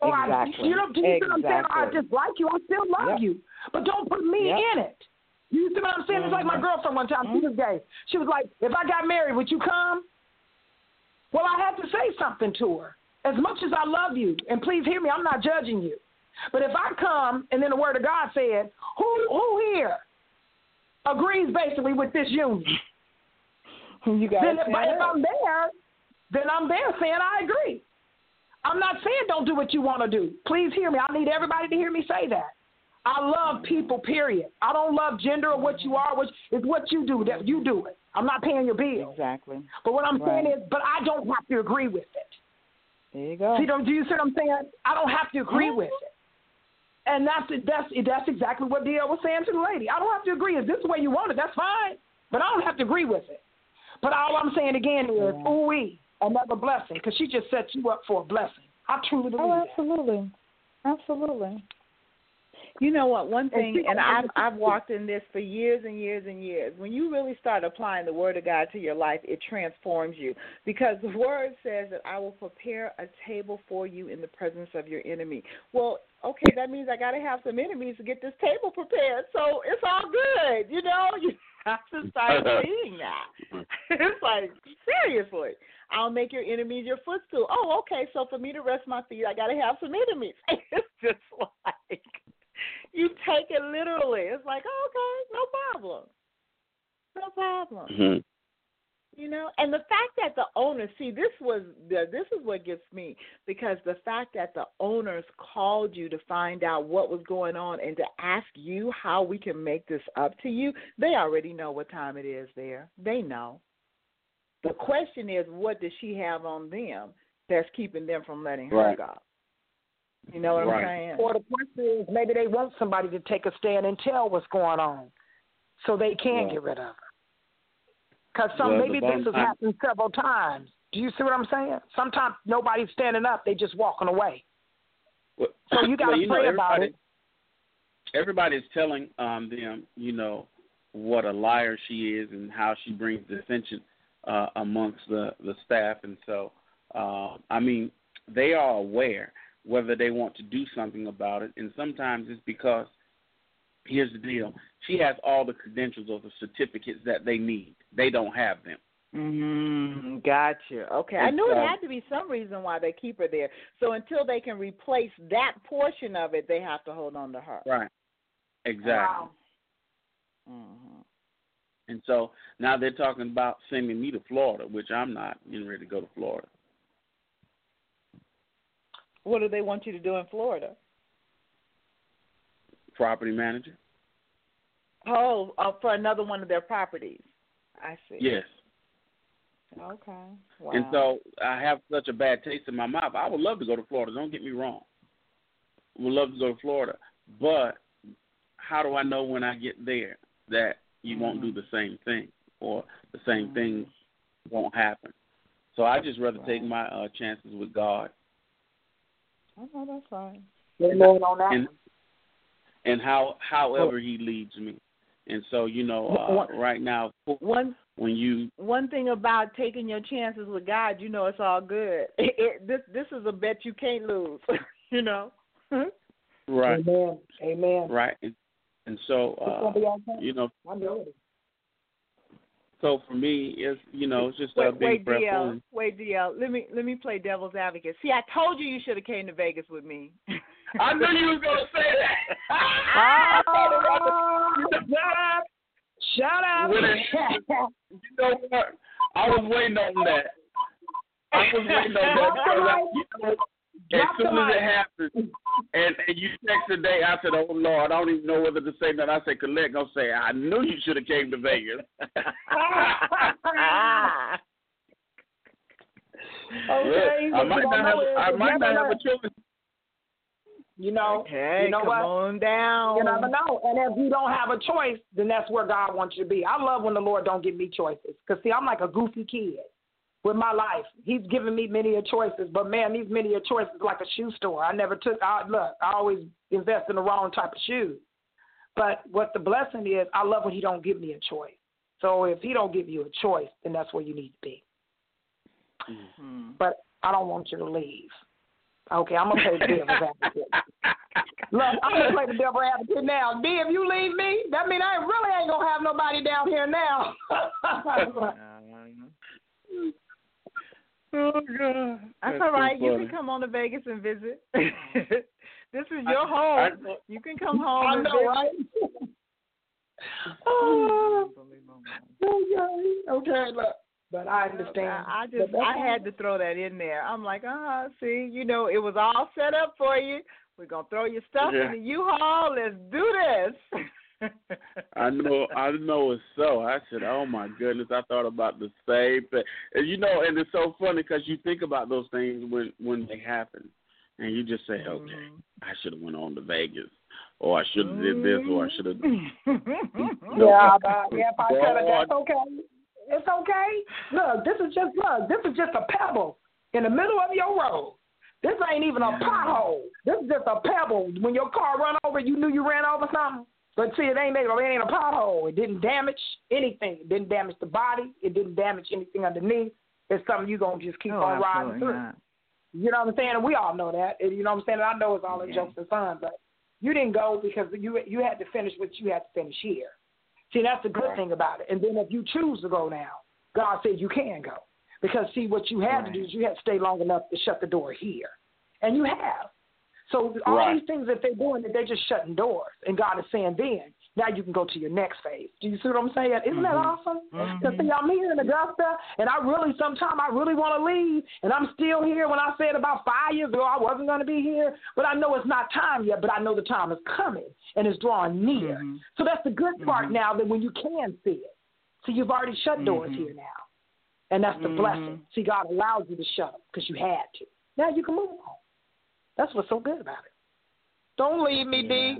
Or
Exactly.
I, you know, do you see what I'm saying? I dislike you. I still love
Yep.
you, but don't put me
Yep.
in it. You see what I'm saying? It's like my mm-hmm. girlfriend one time. She was gay. She was like, "If I got married, would you come?" Well, I had to say something to her. As much as I love you, and please hear me, I'm not judging you. But if I come and then the word of God said, "Who who here agrees basically with this union?"
You got
then if, if I'm there, then I'm there saying I agree. I'm not saying don't do what you want to do. Please hear me. I need everybody to hear me say that. I love people, period. I don't love gender or what you are, which is what you do. That you do it. I'm not paying your bill.
Exactly.
But what I'm
right.
saying is, but I don't have to agree with it.
There you go.
See, don't do you see what I'm saying? I don't have to agree
mm-hmm.
with it. And that's that's that's exactly what DL was saying to the lady. I don't have to agree. Is this the way you want it? That's fine. But I don't have to agree with it. But all I'm saying again is, yeah. ooh another blessing, because she just set you up for a blessing. I truly believe
oh, absolutely.
That.
Absolutely. You know what? One thing, and I've I've walked in this for years and years and years. When you really start applying the Word of God to your life, it transforms you because the Word says that I will prepare a table for you in the presence of your enemy. Well, okay, that means I got to have some enemies to get this table prepared. So it's all good, you know. You have to start seeing that. it's like seriously. I'll make your enemies your footstool. Oh, okay. So for me to rest my feet, I got to have some enemies. It's just like you take it literally. It's like, oh, okay, no problem, no problem.
Mm-hmm.
You know, and the fact that the owners see this was this is what gets me because the fact that the owners called you to find out what was going on and to ask you how we can make this up to you, they already know what time it is there. They know. The question is, what does she have on them that's keeping them from letting her go? You know what
right.
I'm saying?
Or the question is maybe they want somebody to take a stand and tell what's going on, so they can
right.
get rid of her. Because some
well,
maybe this has happened several times. Do you see what I'm saying? Sometimes nobody's standing up; they just walking away.
Well,
so you got to
well, you
pray
know,
about it.
Everybody's telling um, them, you know, what a liar she is and how she brings dissension uh, amongst the the staff, and so uh, I mean, they are aware whether they want to do something about it. And sometimes it's because here's the deal: she has all the credentials or the certificates that they need. They don't have them.
Mm-hmm. Gotcha. Okay, I knew it had to be some reason why they keep her there. So until they can replace that portion of it, they have to hold on to her.
Right. Exactly.
Wow.
Mm-hmm.
And so now they're talking about sending me to Florida, which I'm not getting ready to go to Florida.
What do they want you to do in Florida?
Property manager.
Oh, uh, for another one of their properties. I see.
Yes.
Okay. Wow.
And so I have such a bad taste in my mouth. I would love to go to Florida. Don't get me wrong. Would love to go to Florida, but how do I know when I get there that you
mm-hmm.
won't do the same thing or the same
mm-hmm.
thing won't happen? So I just rather
right.
take my uh, chances with God
Oh, that's fine.
on that.
And, and how however he leads me. And so, you know, uh, right now,
one
when you
one thing about taking your chances with God, you know, it's all good. It, it, this this is a bet you can't lose. you know.
right.
Amen. Amen.
Right. And, and so, uh, you know,
I know it.
So for me, it's you know, it's just
wait,
being
wait,
prayerful.
DL,
and-
wait, DL. Let me let me play devil's advocate. See, I told you you should have came to Vegas with me.
I knew you was gonna say that.
Oh, Shut up.
When it- you know what? I was waiting on that. I was waiting on that because I, you know, as
Drop the
soon as it
mic.
happened, and, and you text today, I said, "Oh Lord, I don't even know whether to say that." I said, "Colette." Gonna say, "I knew you should have came to Vegas."
Okay,
I might not have.
know,
I might not have a
know.
choice.
You know,
okay,
you know
come
what?
on down.
You never know. And if you don't have a choice, then that's where God wants you to be. I love when the Lord don't give me choices. Because, see, I'm like a goofy kid with my life. He's given me many a choices. But, man, these many a choices like a shoe store. I never took, I, look, I always invest in the wrong type of shoes. But what the blessing is, I love when he don't give me a choice. So if he don't give you a choice, then that's where you need to be.
Hmm.
But I don't want you to leave. Okay, I'm gonna play the devil's advocate. Look, I'm gonna play the devil's advocate now. D, if you leave me, that means I really ain't gonna have nobody down here now.
Oh God.
That's,
That's
all right.
so
you can come on to Vegas and visit. this is your
I-
home. you can come home.
I know, right? oh, okay, okay. Look, But I understand.
I, I just I had to throw that in there. I'm like, uh huh. See, you know, it was all set up for you. We're gonna throw your stuff
Yeah.
in the U-Haul. Let's do this.
I know, I know it's so. I said, "Oh my goodness!" I thought about the same thing, and you know, and it's so funny because you think about those things when when they happen, and you just say, "Okay,
Mm-hmm.
I should have went on to Vegas, or I should have did this, or I should have."
Mm-hmm.
Yeah, but yeah, if I tell her that's okay. It's okay. Look, this is just look. This is just a pebble in the middle of your road. This ain't even a pothole. This is just a pebble. When your car run over, you knew you ran over something. But see, it ain't it ain't a pothole. It didn't damage anything. It didn't damage the body. It didn't damage anything underneath. It's something you gonna just keep
oh,
on riding through.
not.
You know what I'm saying? And we all know that. And you know what I'm saying? And I know it's all in
Yeah.
jokes and fun, but you didn't go because you you had to finish what you had to finish here. See, that's the good thing about it. And then if you choose to go now, God said you can go. Because see, what you had to do is you had to stay long enough to shut the door here, and you have. So all
Right.
these things that they're doing, that they're just shutting doors, and God is saying, then now you can go to your next phase. Do you see what I'm saying? Isn't that
Mhm.
awesome?
Mhm.
Because see, I'm here in Augusta, and I really sometimes I really want to leave, and I'm still here. When I said about five years ago I wasn't going to be here, but I know it's not time yet. But I know the time is coming, and it's drawing near.
Mhm.
So that's the good part
Mhm.
now that when you can see it. So you've already shut doors
Mhm.
here now, and that's the blessing. See, God allowed you to shut them because you had to. Now you can move on. That's what's so good about it. Don't leave me, D.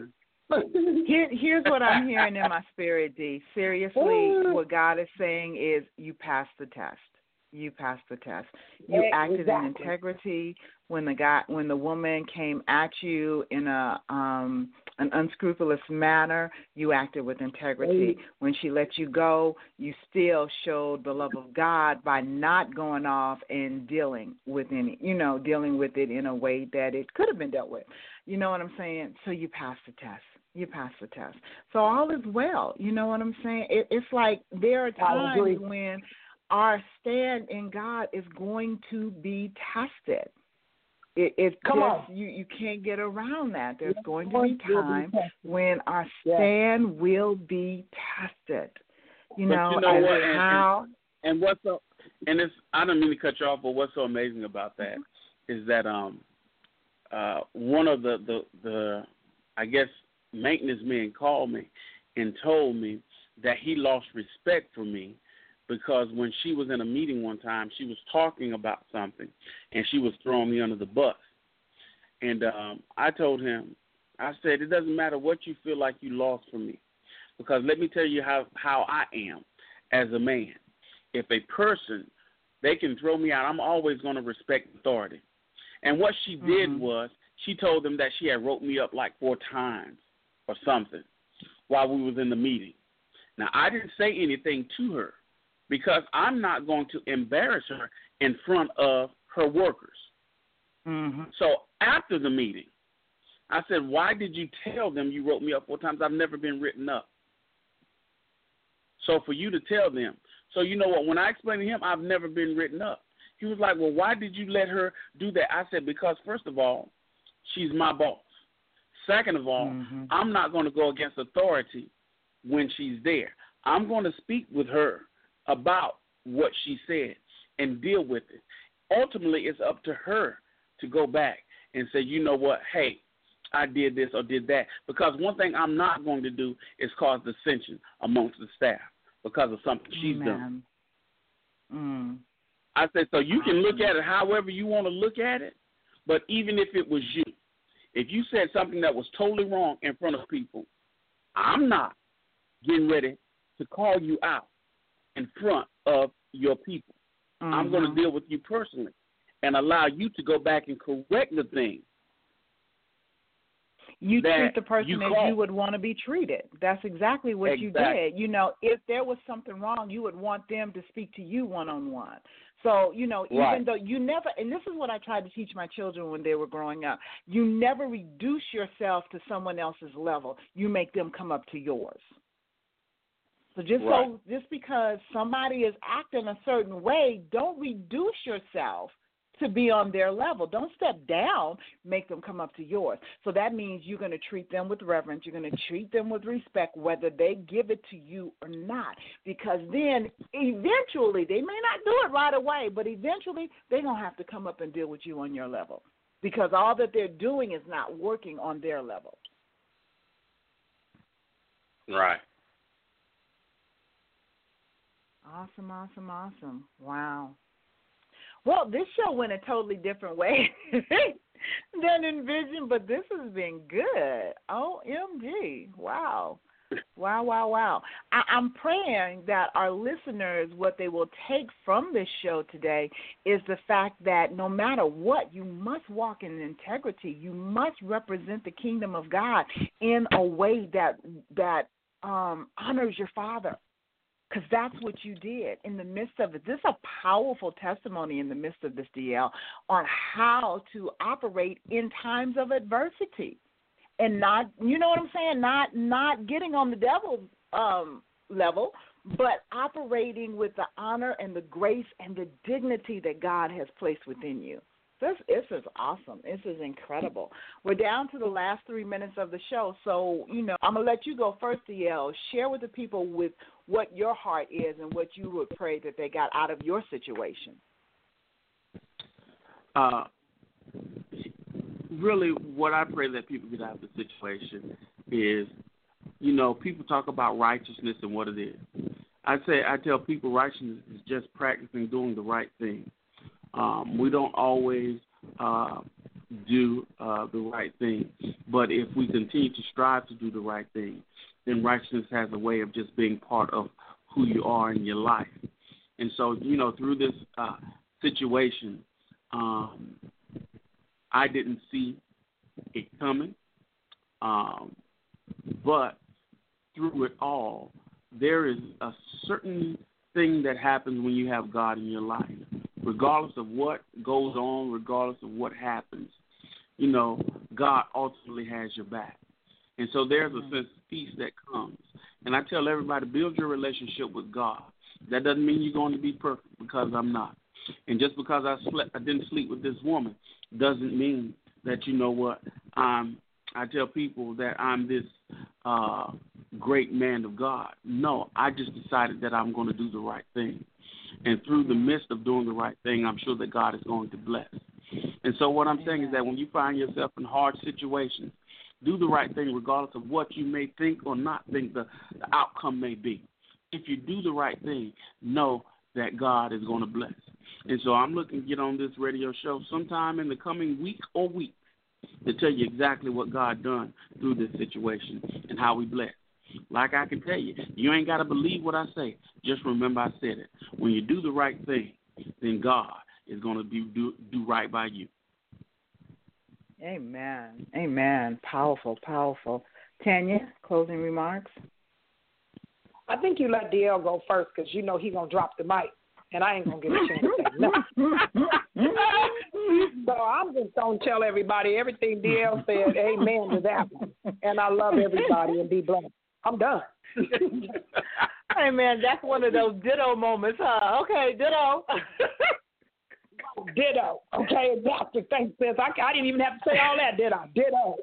Here, here's what I'm hearing in my spirit, D. Seriously,
Ooh.
what God is saying is you passed the test. You passed the test. You
Yeah,
acted
exactly.
in integrity when the guy when the woman came at you in a um an unscrupulous manner, you acted with integrity. When she let you go, you still showed the love of God by not going off and dealing with any, you know, dealing with it in a way that it could have been dealt with. You know what I'm saying? So you passed the test. You passed the test. So all is well. You know what I'm saying? It, it's like there are times when our stand in God is going to be tested. It, it
Come
just,
on.
you you can't get around that. There's
Yeah,
going to be
will be
time when our
Yeah.
stand will be tested. You
But
know,
you know
and
what, and-
how
And what's so and it's I don't mean to cut you off, but what's so amazing about that is that um uh one of the the the I guess maintenance men called me and told me that he lost respect for me because when she was in a meeting one time she was talking about something and she was throwing me under the bus. And um I told him I said it doesn't matter what you feel like you lost from me because let me tell you how how I am as a man if a person they can throw me out, I'm always going to respect authority. And what she did
Mhm.
was she told them that she had wrote me up like four times or something while we was in the meeting. Now I didn't say anything to her because I'm not going to embarrass her in front of her workers.
mhm.
So after the meeting, I said, "Why did you tell them you wrote me up four times? I've never been written up." So for you to tell them, so you know what? When I explained to him, I've never been written up. He was like, "Well, why did you let her do that?" I said, "Because first of all, she's my boss. Second of all,
Mhm.
I'm not going to go against authority when she's there. I'm going to speak with her about what she said and deal with it. Ultimately, it's up to her to go back and say, you know what, hey, I did this or did that. Because one thing I'm not going to do is cause dissension amongst the staff because of something she's done.
Mm.
I said, so you can look at it however you want to look at it, but even if it was you, if you said something that was totally wrong in front of people, I'm not getting ready to call you out in front of your people. I'm going to
mm-hmm.
deal with you personally and allow you to go back and correct the thing.
you treat the person
you
as
call.
you would want to be treated. That's exactly what you did. You know, if there was something wrong, you would want them to speak to you one on one. So, you know, even though you never, and this is what I tried to teach my children when they were growing up, you never reduce yourself to someone else's level. You make them come up to yours. So just so just because somebody is acting a certain way, don't reduce yourself to be on their level. Don't step down, make them come up to yours. So that means you're going to treat them with reverence. You're going to treat them with respect, whether they give it to you or not. Because then eventually, they may not do it right away, but eventually they're going to have to come up and deal with you on your level. Because all that they're doing is not working on their level.
Right.
Awesome, awesome, awesome. Wow. Well, this show went a totally different way than envisioned, but this has been good. OMG. Wow. Wow, wow, wow. I, I'm praying that our listeners, what they will take from this show today is the fact that no matter what, you must walk in integrity. You must represent the kingdom of God in a way that that um, honors your Father because that's what you did in the midst of it. This is a powerful testimony in the midst of this DL on how to operate in times of adversity, and not, you know what I'm saying, not not getting on the devil's um, level, but operating with the honor and the grace and the dignity that God has placed within you. This this is awesome. This is incredible. We're down to the last three minutes of the show, so you know I'm gonna let you go first, DL. Share with the people with what your heart is and what you would pray that they got out of your situation.
Uh, really, what I pray that people get out of the situation is, you know, people talk about righteousness and what it is. I say I tell people righteousness is just practicing doing the right thing. Um, we don't always uh, do uh, the right thing, but if we continue to strive to do the right thing, then righteousness has a way of just being part of who you are in your life. And so, you know, through this uh, situation, um, I didn't see it coming, um, but through it all, there is a certain thing that happens when you have God in your life regardless of what goes on, regardless of what happens, you know, God ultimately has your back. And so there's a mm-hmm. sense of peace that comes. And I tell everybody, build your relationship with God. That doesn't mean you're going to be perfect because I'm not. And just because I slept, I didn't sleep with this woman, doesn't mean that you know what I'm. I tell people that I'm this uh, great man of God. No, I just decided that I'm going to do the right thing. And through the midst of doing the right thing, I'm sure that God is going to bless. And so, what I'm saying is that when you find yourself in hard situations, do the right thing regardless of what you may think or not think the, the outcome may be. If you do the right thing, know that God is going to bless. And so I'm looking to get on this radio show sometime in the coming week or weeks to tell you exactly what God done through this situation and how we bless. Like I can tell you, you ain't got to believe what I say. Just remember I said it. When you do the right thing, then God is going to do, do, do right by you.
Amen. Amen. Powerful, powerful. Tanya, closing remarks?
I think you let DL go first because you know he's going to drop the mic and I ain't gonna get a chance to say nothing. so I'm just gonna tell everybody everything DL said. Amen to that one. And I love everybody and be blessed. I'm done.
hey man, that's one of those ditto moments, huh? Okay, ditto.
ditto. Okay, Doctor, Thanks, sis. I, I didn't even have to say all that, did I? Ditto.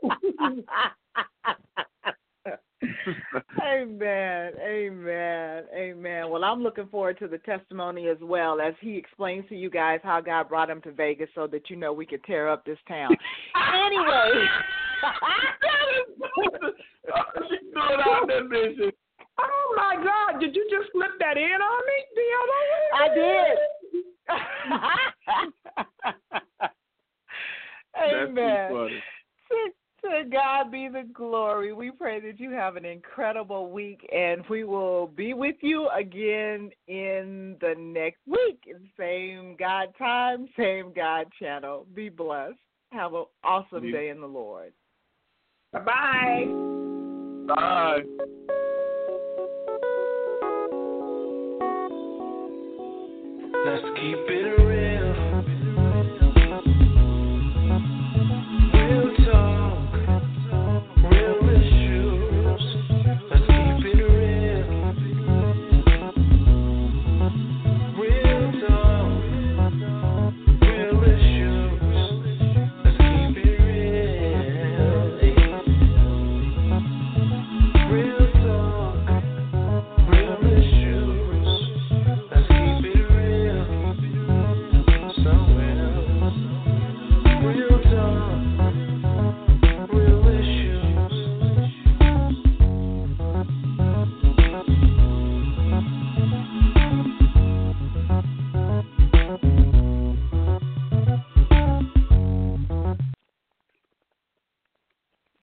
amen. Amen. Amen. Well, I'm looking forward to the testimony as well as he explains to you guys how God brought him to Vegas so that you know we could tear up this town. anyway.
she threw it out there, vision.
Oh my God! Did you just slip that in on me,
I did. Amen. To, to God be the glory. We pray that you have an incredible week, and we will be with you again in the next week. Same God time, same God channel. Be blessed. Have an awesome day in the Lord.
Bye-bye.
Bye.
Let's keep it